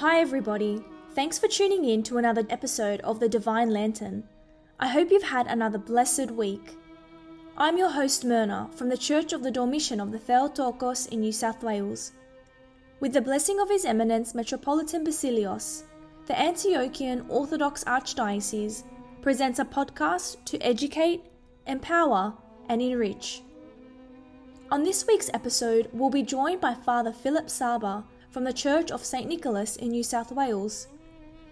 Hi, everybody. Thanks for tuning in to another episode of The Divine Lantern. I hope you've had another blessed week. I'm your host, Myrna, from the Church of the Dormition of the Theotokos in New South Wales. With the blessing of His Eminence Metropolitan Basilios, the Antiochian Orthodox Archdiocese presents a podcast to educate, empower, and enrich. On this week's episode, we'll be joined by Father Philip Saba from the Church of St. Nicholas in New South Wales,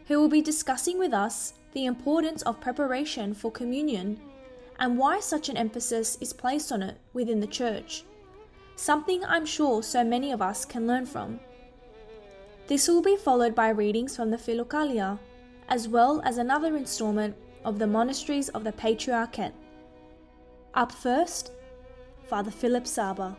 who will be discussing with us the importance of preparation for communion and why such an emphasis is placed on it within the Church, something I'm sure so many of us can learn from. This will be followed by readings from the Philokalia, as well as another instalment of the Monasteries of the Patriarchate. Up first, Father Philip Saba.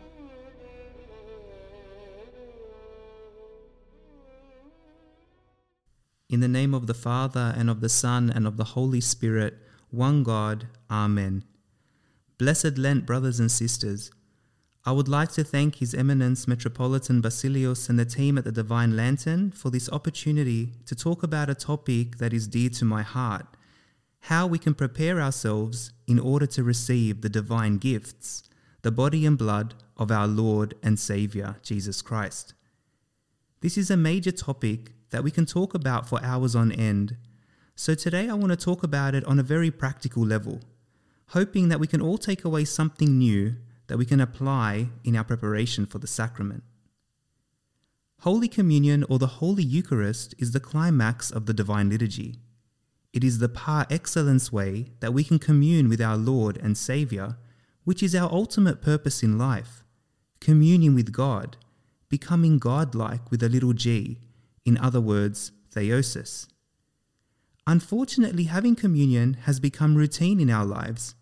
In the name of the Father, and of the Son, and of the Holy Spirit, one God, Amen. Blessed Lent, brothers and sisters. I would like to thank His Eminence Metropolitan Basilios and the team at the Divine Lantern for this opportunity to talk about a topic that is dear to my heart how we can prepare ourselves in order to receive the divine gifts, the body and blood of our Lord and Saviour, Jesus Christ. This is a major topic that we can talk about for hours on end. So today I want to talk about it on a very practical level, hoping that we can all take away something new that we can apply in our preparation for the sacrament. Holy Communion or the Holy Eucharist is the climax of the Divine Liturgy. It is the par excellence way that we can commune with our Lord and Saviour, which is our ultimate purpose in life communion with God, becoming godlike with a little g, in other words, theosis. Unfortunately, having communion has become routine in our lives,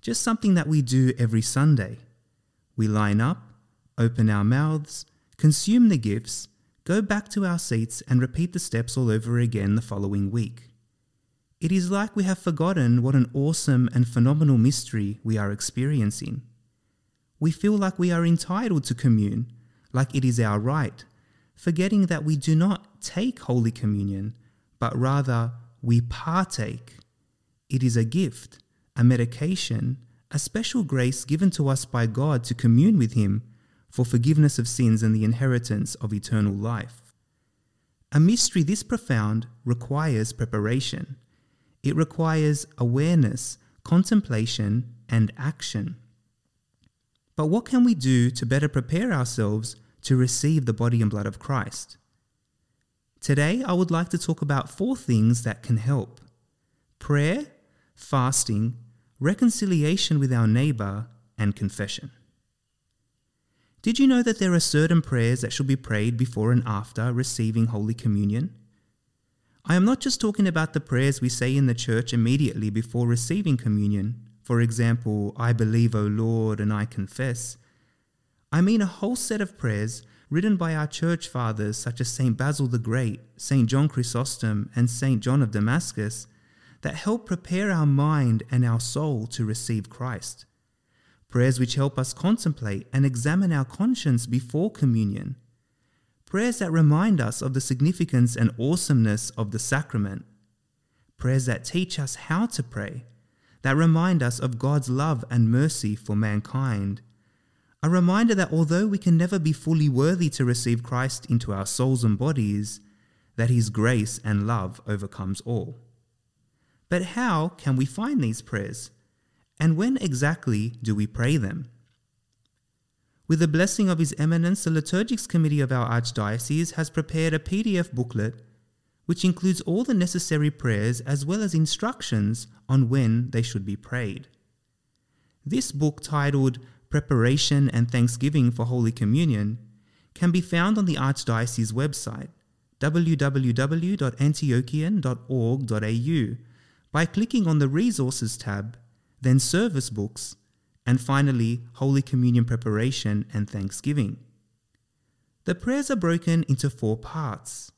just something that we do every Sunday. We line up, open our mouths, consume the gifts, go back to our seats, and repeat the steps all over again the following week. It is like we have forgotten what an awesome and phenomenal mystery we are experiencing. We feel like we are entitled to commune, like it is our right, forgetting that we do not take Holy Communion, but rather we partake. It is a gift, a medication, a special grace given to us by God to commune with Him for forgiveness of sins and the inheritance of eternal life. A mystery this profound requires preparation. It requires awareness, contemplation, and action. But what can we do to better prepare ourselves to receive the body and blood of Christ? Today, I would like to talk about four things that can help prayer, fasting, reconciliation with our neighbour, and confession. Did you know that there are certain prayers that should be prayed before and after receiving Holy Communion? I am not just talking about the prayers we say in the church immediately before receiving communion. For example, I believe, O Lord, and I confess. I mean a whole set of prayers written by our church fathers such as St. Basil the Great, St. John Chrysostom, and St. John of Damascus that help prepare our mind and our soul to receive Christ. Prayers which help us contemplate and examine our conscience before communion Prayers that remind us of the significance and awesomeness of the sacrament. Prayers that teach us how to pray, that remind us of God's love and mercy for mankind. A reminder that although we can never be fully worthy to receive Christ into our souls and bodies, that His grace and love overcomes all. But how can we find these prayers? And when exactly do we pray them? With the blessing of His Eminence, the Liturgics Committee of our Archdiocese has prepared a PDF booklet which includes all the necessary prayers as well as instructions on when they should be prayed. This book, titled Preparation and Thanksgiving for Holy Communion, can be found on the Archdiocese website www.antiochian.org.au by clicking on the Resources tab, then Service Books, and finally, Holy Communion preparation and thanksgiving. The prayers are broken into four parts.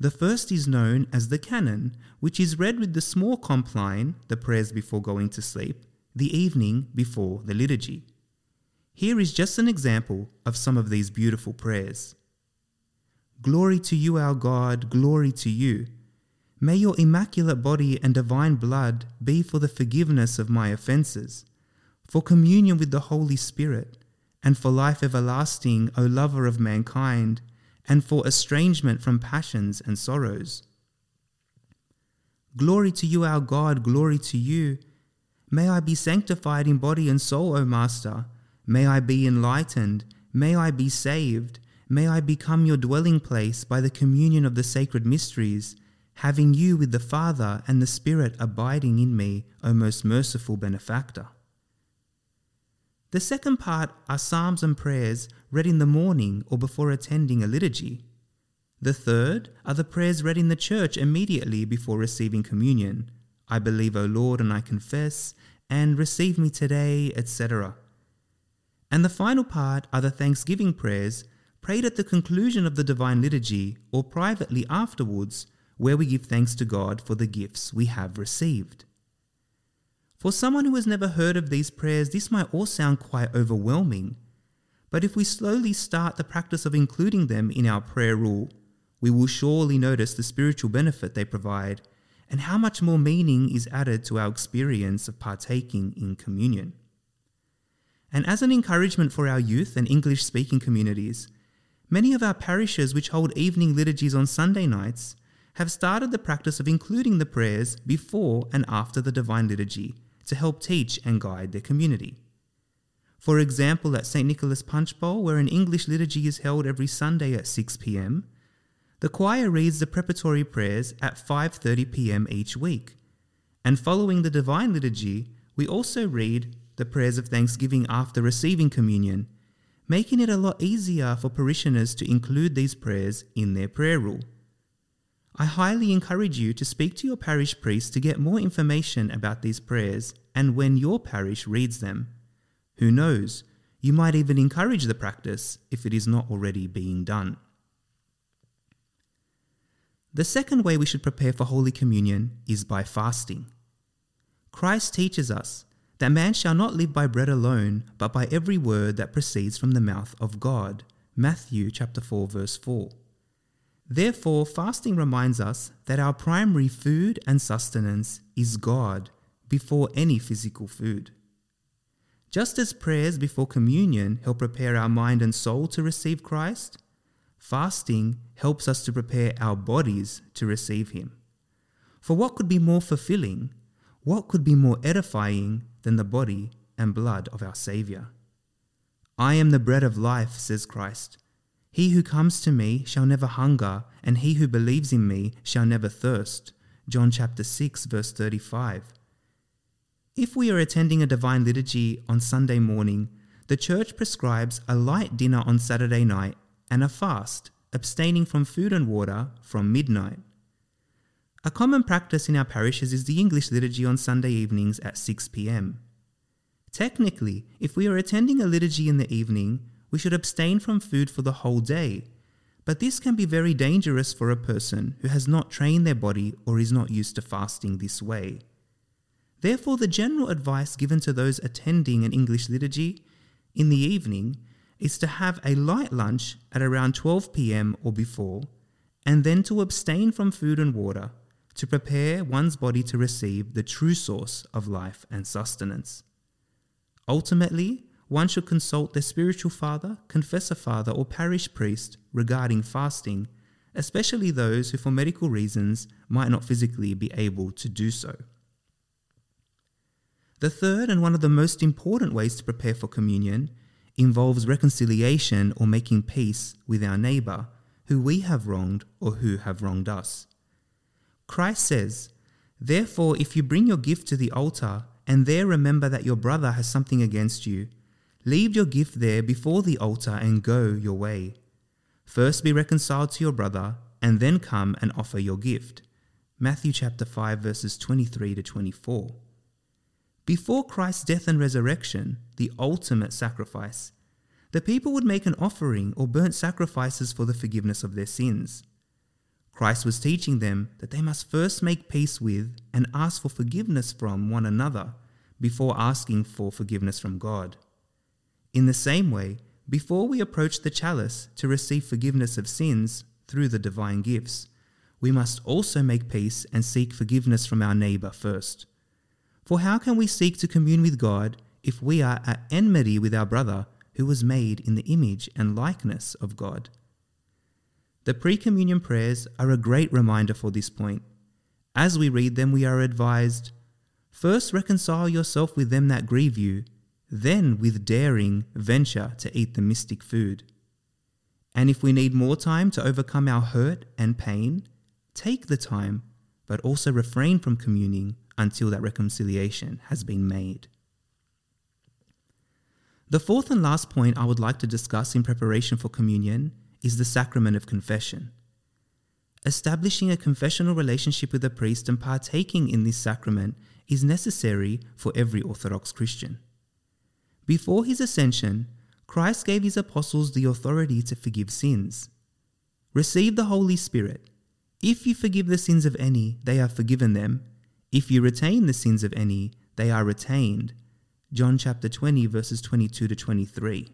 The first is known as the canon, which is read with the small compline, the prayers before going to sleep, the evening before the liturgy. Here is just an example of some of these beautiful prayers. Glory to you, our God, glory to you. May your immaculate body and divine blood be for the forgiveness of my offences, for communion with the Holy Spirit, and for life everlasting, O lover of mankind, and for estrangement from passions and sorrows. Glory to you, our God, glory to you. May I be sanctified in body and soul, O Master. May I be enlightened. May I be saved. May I become your dwelling place by the communion of the sacred mysteries, having you with the Father and the Spirit abiding in me, O most merciful benefactor. The second part are psalms and prayers read in the morning or before attending a liturgy. The third are the prayers read in the church immediately before receiving communion. I believe, O Lord, and I confess, and receive me today, etc. And the final part are the thanksgiving prayers prayed at the conclusion of the Divine Liturgy or privately afterwards, where we give thanks to God for the gifts we have received. For someone who has never heard of these prayers, this might all sound quite overwhelming. But if we slowly start the practice of including them in our prayer rule, we will surely notice the spiritual benefit they provide and how much more meaning is added to our experience of partaking in communion. And as an encouragement for our youth and English speaking communities, Many of our parishes which hold evening liturgies on Sunday nights have started the practice of including the prayers before and after the Divine Liturgy to help teach and guide their community. For example, at St. Nicholas Punchbowl, where an English liturgy is held every Sunday at 6 pm, the choir reads the preparatory prayers at 5:30 pm each week. And following the Divine Liturgy, we also read the prayers of thanksgiving after receiving communion making it a lot easier for parishioners to include these prayers in their prayer rule. I highly encourage you to speak to your parish priest to get more information about these prayers and when your parish reads them. Who knows, you might even encourage the practice if it is not already being done. The second way we should prepare for Holy Communion is by fasting. Christ teaches us that man shall not live by bread alone, but by every word that proceeds from the mouth of God. Matthew chapter 4 verse 4. Therefore, fasting reminds us that our primary food and sustenance is God before any physical food. Just as prayers before communion help prepare our mind and soul to receive Christ, fasting helps us to prepare our bodies to receive Him. For what could be more fulfilling? What could be more edifying than the body and blood of our Saviour. I am the bread of life, says Christ. He who comes to me shall never hunger, and he who believes in me shall never thirst. John chapter 6, verse 35. If we are attending a divine liturgy on Sunday morning, the church prescribes a light dinner on Saturday night and a fast, abstaining from food and water from midnight. A common practice in our parishes is the English liturgy on Sunday evenings at 6 pm. Technically, if we are attending a liturgy in the evening, we should abstain from food for the whole day, but this can be very dangerous for a person who has not trained their body or is not used to fasting this way. Therefore, the general advice given to those attending an English liturgy in the evening is to have a light lunch at around 12 pm or before, and then to abstain from food and water to prepare one's body to receive the true source of life and sustenance. Ultimately, one should consult their spiritual father, confessor father, or parish priest regarding fasting, especially those who, for medical reasons, might not physically be able to do so. The third and one of the most important ways to prepare for communion involves reconciliation or making peace with our neighbour who we have wronged or who have wronged us. Christ says, Therefore, if you bring your gift to the altar and there remember that your brother has something against you, leave your gift there before the altar and go your way. First be reconciled to your brother, and then come and offer your gift. Matthew chapter 5 verses 23 to 24. Before Christ's death and resurrection, the ultimate sacrifice, the people would make an offering or burnt sacrifices for the forgiveness of their sins. Christ was teaching them that they must first make peace with and ask for forgiveness from one another before asking for forgiveness from God. In the same way, before we approach the chalice to receive forgiveness of sins through the divine gifts, we must also make peace and seek forgiveness from our neighbour first. For how can we seek to commune with God if we are at enmity with our brother who was made in the image and likeness of God? The pre communion prayers are a great reminder for this point. As we read them, we are advised first reconcile yourself with them that grieve you, then with daring venture to eat the mystic food. And if we need more time to overcome our hurt and pain, take the time, but also refrain from communing until that reconciliation has been made. The fourth and last point I would like to discuss in preparation for communion is the sacrament of confession. Establishing a confessional relationship with a priest and partaking in this sacrament is necessary for every Orthodox Christian. Before his ascension, Christ gave his apostles the authority to forgive sins. Receive the Holy Spirit. If you forgive the sins of any, they are forgiven them, if you retain the sins of any, they are retained. John chapter 20, verses 22 to 23.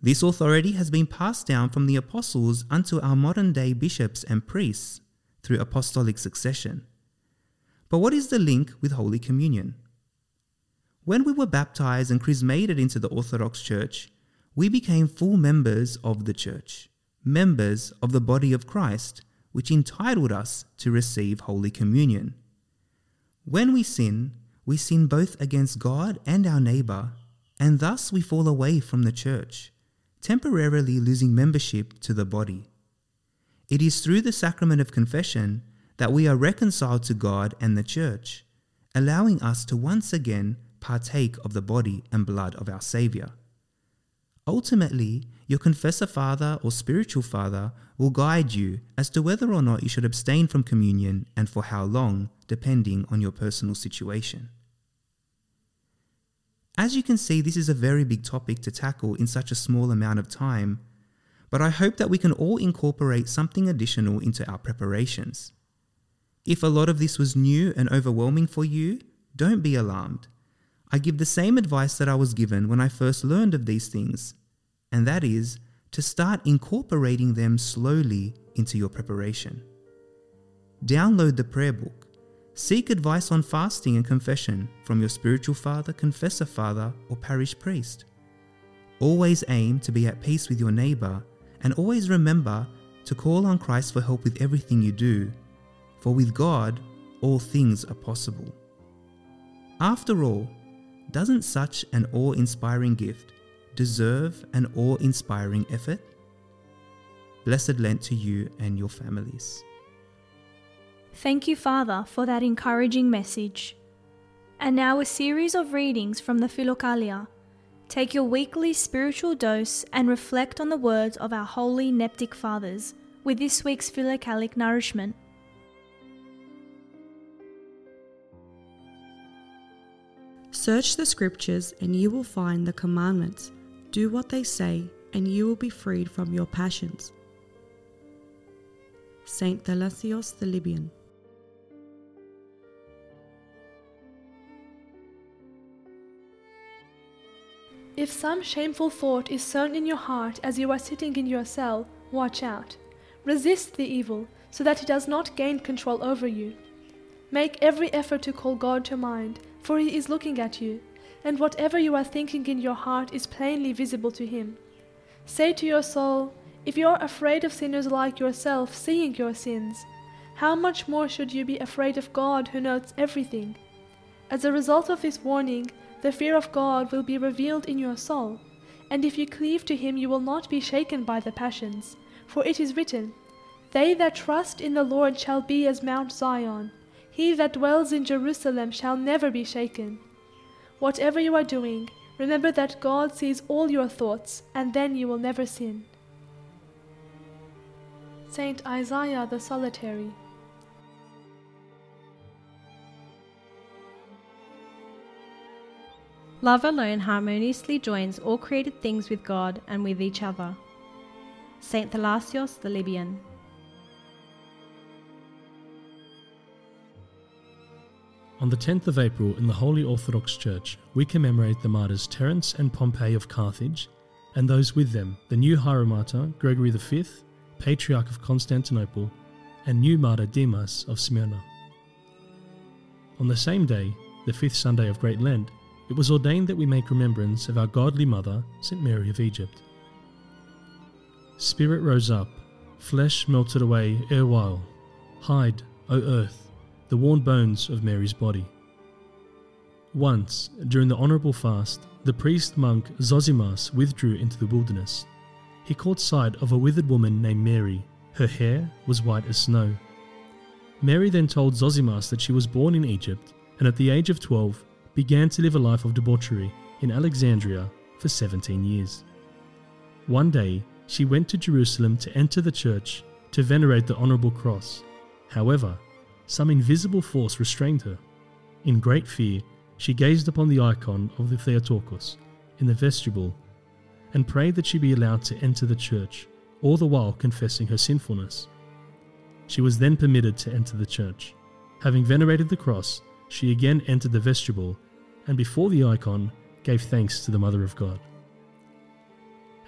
This authority has been passed down from the apostles unto our modern day bishops and priests through apostolic succession. But what is the link with Holy Communion? When we were baptized and chrismated into the Orthodox Church, we became full members of the Church, members of the body of Christ, which entitled us to receive Holy Communion. When we sin, we sin both against God and our neighbour, and thus we fall away from the church, temporarily losing membership to the body. It is through the sacrament of confession that we are reconciled to God and the church, allowing us to once again partake of the body and blood of our Saviour. Ultimately, your confessor father or spiritual father will guide you as to whether or not you should abstain from communion and for how long, depending on your personal situation. As you can see, this is a very big topic to tackle in such a small amount of time, but I hope that we can all incorporate something additional into our preparations. If a lot of this was new and overwhelming for you, don't be alarmed. I give the same advice that I was given when I first learned of these things, and that is to start incorporating them slowly into your preparation. Download the prayer book. Seek advice on fasting and confession from your spiritual father, confessor father, or parish priest. Always aim to be at peace with your neighbor, and always remember to call on Christ for help with everything you do, for with God, all things are possible. After all, doesn't such an awe inspiring gift deserve an awe inspiring effort? Blessed Lent to you and your families. Thank you, Father, for that encouraging message. And now a series of readings from the Philokalia. Take your weekly spiritual dose and reflect on the words of our holy Neptic Fathers with this week's Philokalic nourishment. Search the scriptures, and you will find the commandments. Do what they say, and you will be freed from your passions. Saint Thalassios the Libyan. If some shameful thought is sown in your heart as you are sitting in your cell, watch out. Resist the evil, so that it does not gain control over you. Make every effort to call God to mind for he is looking at you, and whatever you are thinking in your heart is plainly visible to him. Say to your soul, If you are afraid of sinners like yourself seeing your sins, how much more should you be afraid of God who knows everything? As a result of this warning, the fear of God will be revealed in your soul, and if you cleave to him, you will not be shaken by the passions. For it is written, They that trust in the Lord shall be as Mount Zion he that dwells in Jerusalem shall never be shaken. Whatever you are doing, remember that God sees all your thoughts, and then you will never sin. Saint Isaiah the Solitary. Love alone harmoniously joins all created things with God and with each other. Saint Thalassios the Libyan. On the 10th of April in the Holy Orthodox Church, we commemorate the martyrs Terence and Pompey of Carthage, and those with them, the new hieromartyr Gregory V, Patriarch of Constantinople, and new martyr Demas of Smyrna. On the same day, the fifth Sunday of Great Lent, it was ordained that we make remembrance of our godly mother, St. Mary of Egypt. Spirit rose up, flesh melted away erewhile. Hide, O earth, the worn bones of Mary's body. Once, during the honourable fast, the priest monk Zosimas withdrew into the wilderness. He caught sight of a withered woman named Mary. Her hair was white as snow. Mary then told Zosimas that she was born in Egypt and at the age of 12 began to live a life of debauchery in Alexandria for 17 years. One day, she went to Jerusalem to enter the church to venerate the honourable cross. However, some invisible force restrained her. In great fear, she gazed upon the icon of the Theotokos in the vestibule and prayed that she be allowed to enter the church, all the while confessing her sinfulness. She was then permitted to enter the church. Having venerated the cross, she again entered the vestibule and before the icon gave thanks to the Mother of God.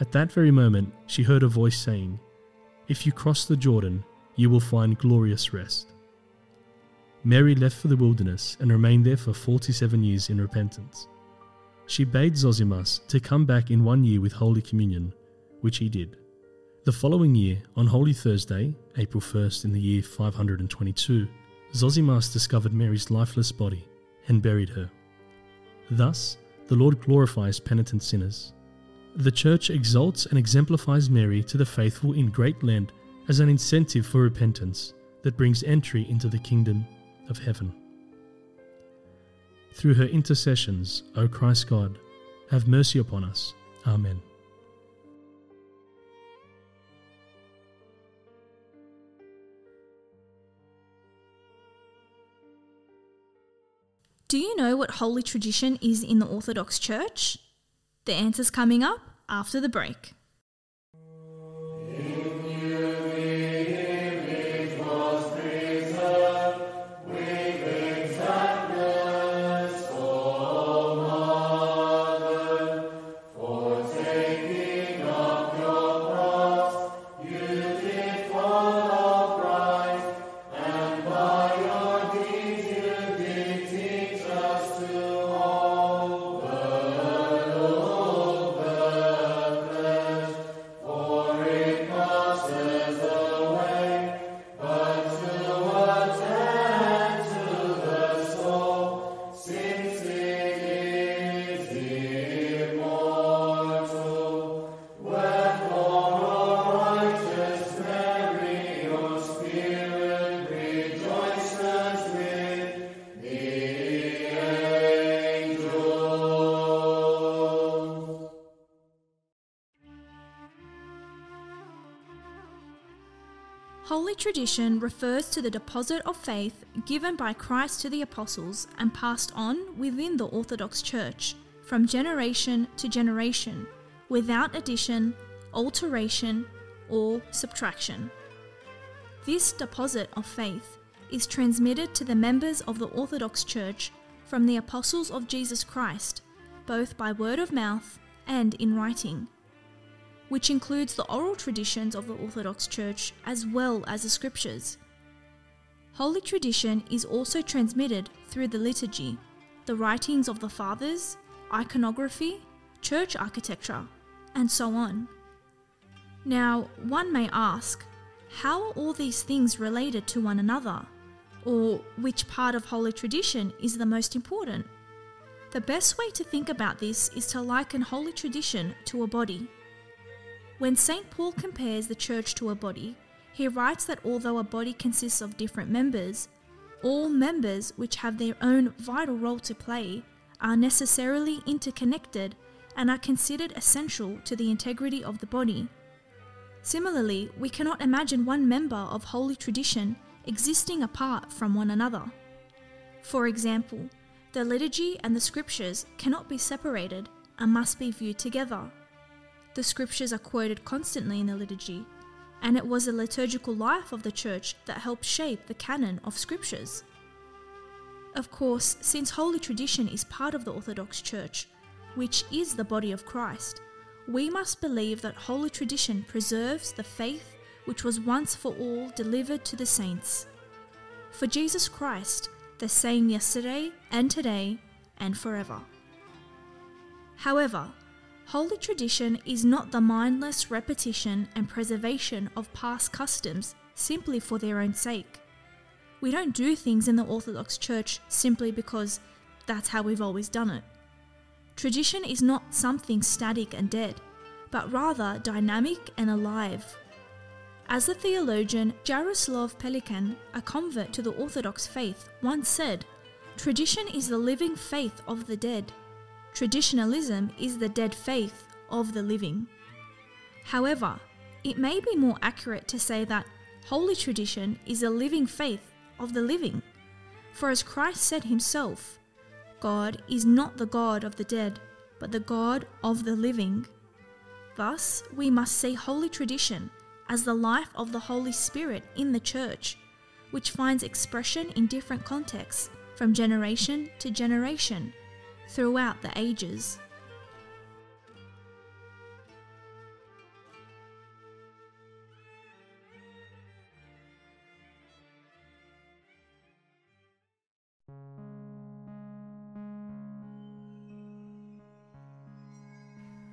At that very moment, she heard a voice saying, If you cross the Jordan, you will find glorious rest. Mary left for the wilderness and remained there for 47 years in repentance. She bade Zosimas to come back in one year with Holy Communion, which he did. The following year, on Holy Thursday, April 1st in the year 522, Zosimas discovered Mary's lifeless body and buried her. Thus, the Lord glorifies penitent sinners. The Church exalts and exemplifies Mary to the faithful in Great Lent as an incentive for repentance that brings entry into the kingdom of heaven. Through her intercessions, O Christ God, have mercy upon us. Amen. Do you know what holy tradition is in the Orthodox Church? The answer's coming up after the break. Tradition refers to the deposit of faith given by Christ to the apostles and passed on within the Orthodox Church from generation to generation without addition, alteration, or subtraction. This deposit of faith is transmitted to the members of the Orthodox Church from the apostles of Jesus Christ, both by word of mouth and in writing which includes the oral traditions of the Orthodox Church as well as the scriptures. Holy tradition is also transmitted through the liturgy, the writings of the Fathers, iconography, church architecture, and so on. Now, one may ask, how are all these things related to one another? Or which part of Holy tradition is the most important? The best way to think about this is to liken Holy tradition to a body. When St. Paul compares the church to a body, he writes that although a body consists of different members, all members which have their own vital role to play are necessarily interconnected and are considered essential to the integrity of the body. Similarly, we cannot imagine one member of holy tradition existing apart from one another. For example, the liturgy and the scriptures cannot be separated and must be viewed together. The scriptures are quoted constantly in the liturgy, and it was the liturgical life of the church that helped shape the canon of scriptures. Of course, since Holy Tradition is part of the Orthodox Church, which is the body of Christ, we must believe that Holy Tradition preserves the faith which was once for all delivered to the saints. For Jesus Christ, the same yesterday and today and forever. However, holy tradition is not the mindless repetition and preservation of past customs simply for their own sake. We don't do things in the Orthodox Church simply because that's how we've always done it. Tradition is not something static and dead, but rather dynamic and alive. As the theologian Jaroslav Pelikan, a convert to the Orthodox faith, once said, Tradition is the living faith of the dead. Traditionalism is the dead faith of the living. However, it may be more accurate to say that holy tradition is a living faith of the living. For as Christ said himself, God is not the God of the dead, but the God of the living. Thus, we must see holy tradition as the life of the Holy Spirit in the Church, which finds expression in different contexts from generation to generation throughout the ages.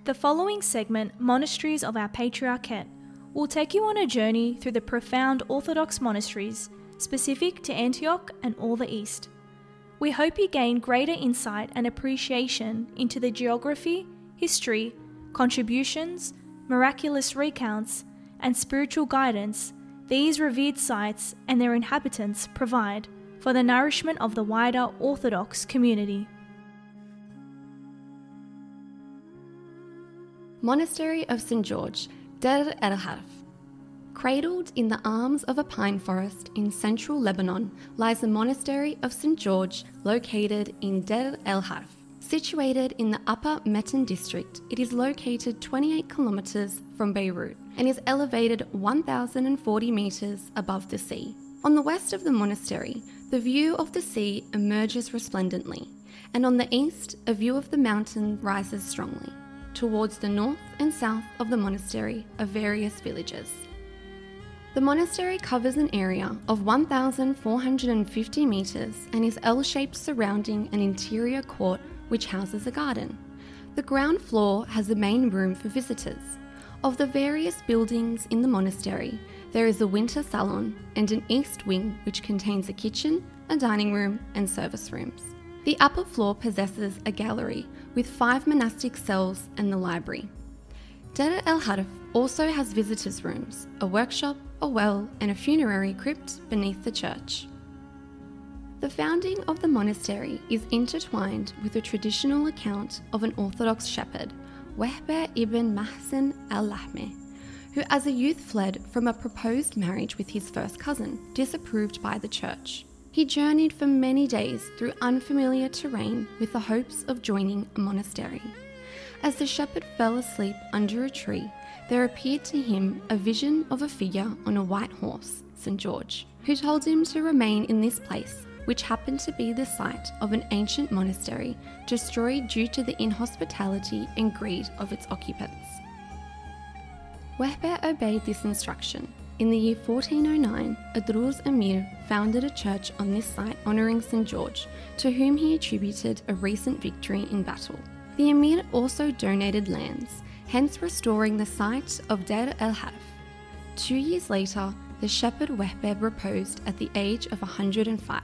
The following segment, Monasteries of Our Patriarchate, will take you on a journey through the profound Orthodox monasteries specific to Antioch and all the East. We hope you gain greater insight and appreciation into the geography, history, contributions, miraculous recounts, and spiritual guidance these revered sites and their inhabitants provide for the nourishment of the wider Orthodox community. Monastery of St. George Deir el Harf. Cradled in the arms of a pine forest in central Lebanon lies the monastery of St. George, located in Deir el Harf. Situated in the upper Metn district, it is located 28 kilometres from Beirut and is elevated 1,040 metres above the sea. On the west of the monastery, the view of the sea emerges resplendently, and on the east, a view of the mountain rises strongly towards the north and south of the monastery are various villages. The monastery covers an area of 1,450 metres and is L shaped surrounding an interior court which houses a garden. The ground floor has the main room for visitors. Of the various buildings in the monastery, there is a winter salon and an east wing which contains a kitchen, a dining room, and service rooms. The upper floor possesses a gallery with five monastic cells and the library. Deir el Harf also has visitors' rooms, a workshop, a well, and a funerary crypt beneath the church. The founding of the monastery is intertwined with a traditional account of an Orthodox shepherd, Wehbe ibn Mahsen al Lahme, who as a youth fled from a proposed marriage with his first cousin, disapproved by the church. He journeyed for many days through unfamiliar terrain with the hopes of joining a monastery. As the shepherd fell asleep under a tree, there appeared to him a vision of a figure on a white horse, St. George, who told him to remain in this place, which happened to be the site of an ancient monastery destroyed due to the inhospitality and greed of its occupants. Wehbe obeyed this instruction in the year 1409, a Druze emir founded a church on this site honouring St George, to whom he attributed a recent victory in battle. The emir also donated lands, hence restoring the site of Deir el Harf. Two years later, the shepherd Wehbe reposed at the age of 105.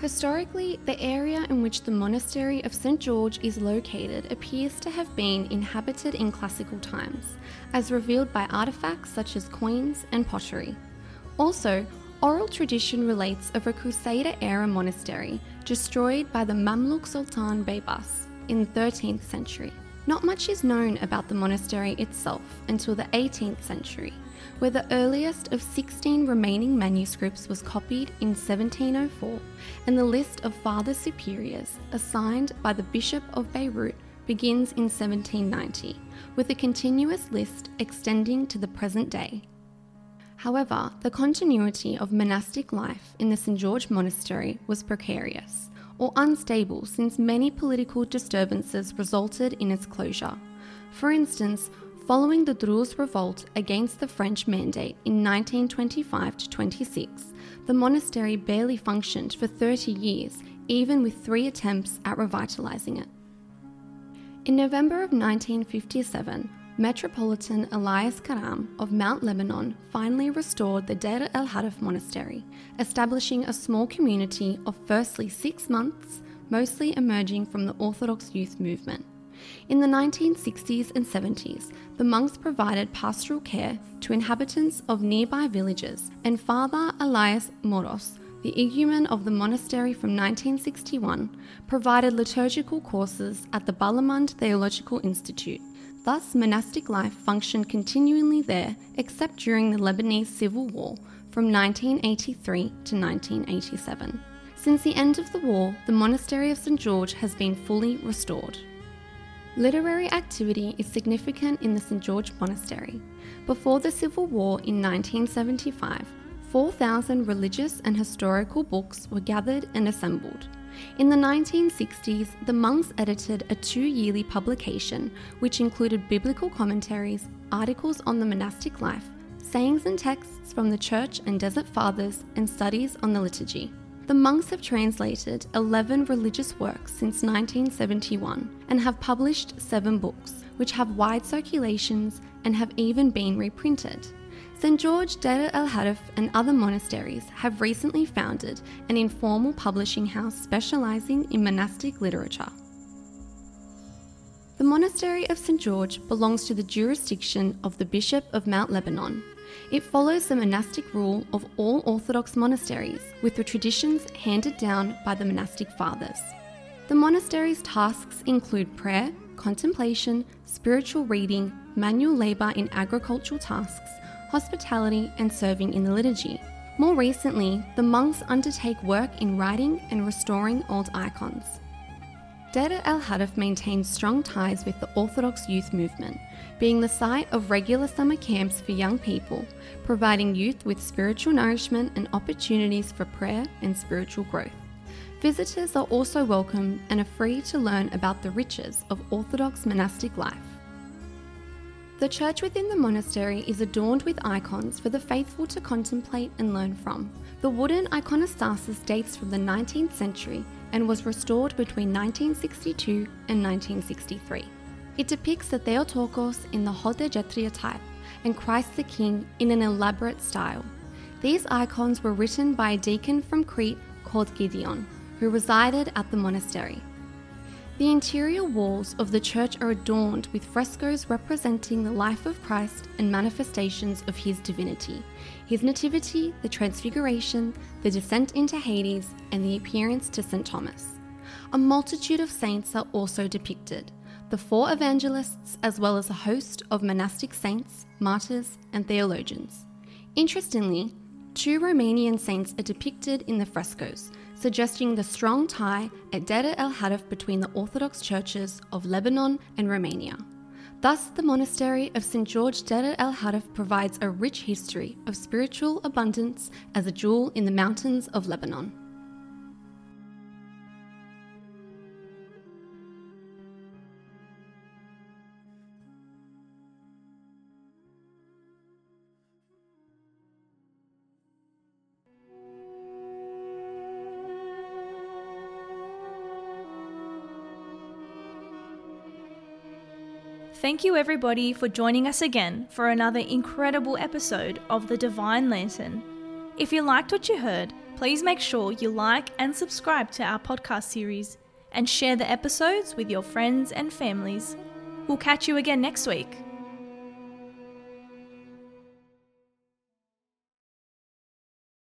Historically, the area in which the monastery of St. George is located appears to have been inhabited in classical times, as revealed by artifacts such as coins and pottery. Also, oral tradition relates of a Crusader era monastery destroyed by the Mamluk Sultan Baybars in the 13th century. Not much is known about the monastery itself until the 18th century, where the earliest of 16 remaining manuscripts was copied in 1704, and the list of Father Superiors assigned by the Bishop of Beirut begins in 1790, with a continuous list extending to the present day. However, the continuity of monastic life in the St. George Monastery was precarious or unstable since many political disturbances resulted in its closure. For instance, Following the Druze revolt against the French mandate in 1925 26, the monastery barely functioned for 30 years, even with three attempts at revitalising it. In November of 1957, Metropolitan Elias Karam of Mount Lebanon finally restored the Deir el Harif monastery, establishing a small community of firstly six months, mostly emerging from the Orthodox youth movement. In the 1960s and 70s, the monks provided pastoral care to inhabitants of nearby villages, and Father Elias Morcos, the igumen of the monastery from 1961, provided liturgical courses at the Balamand Theological Institute. Thus, monastic life functioned continually there, except during the Lebanese Civil War from 1983 to 1987. Since the end of the war, the monastery of St George has been fully restored. Literary activity is significant in the St George Monastery. Before the Civil War in 1975, 4,000 religious and historical books were gathered and assembled. In the 1960s, the monks edited a two yearly publication which included biblical commentaries, articles on the monastic life, sayings and texts from the Church and Desert Fathers, and studies on the liturgy. The monks have translated 11 religious works since 1971 and have published seven books, which have wide circulations and have even been reprinted. St. George Deir el Harif and other monasteries have recently founded an informal publishing house specialising in monastic literature. The monastery of St. George belongs to the jurisdiction of the Bishop of Mount Lebanon it follows the monastic rule of all Orthodox monasteries, with the traditions handed down by the monastic fathers. The monastery's tasks include prayer, contemplation, spiritual reading, manual labour in agricultural tasks, hospitality, and serving in the liturgy. More recently, the monks undertake work in writing and restoring old icons. Deir el Harif maintains strong ties with the Orthodox youth movement, being the site of regular summer camps for young people, providing youth with spiritual nourishment and opportunities for prayer and spiritual growth. Visitors are also welcome and are free to learn about the riches of Orthodox monastic life. The church within the monastery is adorned with icons for the faithful to contemplate and learn from. The wooden iconostasis dates from the 19th century and was restored between 1962 and 1963. It depicts the Theotokos in the Hodegetria type and Christ the King in an elaborate style. These icons were written by a deacon from Crete called Gideon, who resided at the monastery. The interior walls of the church are adorned with frescoes representing the life of Christ and manifestations of his divinity, his nativity, the transfiguration, the descent into Hades, and the appearance to St. Thomas. A multitude of saints are also depicted the four evangelists, as well as a host of monastic saints, martyrs, and theologians. Interestingly, two Romanian saints are depicted in the frescoes, suggesting the strong tie at Deir el Harif between the Orthodox churches of Lebanon and Romania. Thus, the monastery of St. George Deir el Harif provides a rich history of spiritual abundance as a jewel in the mountains of Lebanon. Thank you, everybody, for joining us again for another incredible episode of The Divine Lantern. If you liked what you heard, please make sure you like and subscribe to our podcast series and share the episodes with your friends and families. We'll catch you again next week.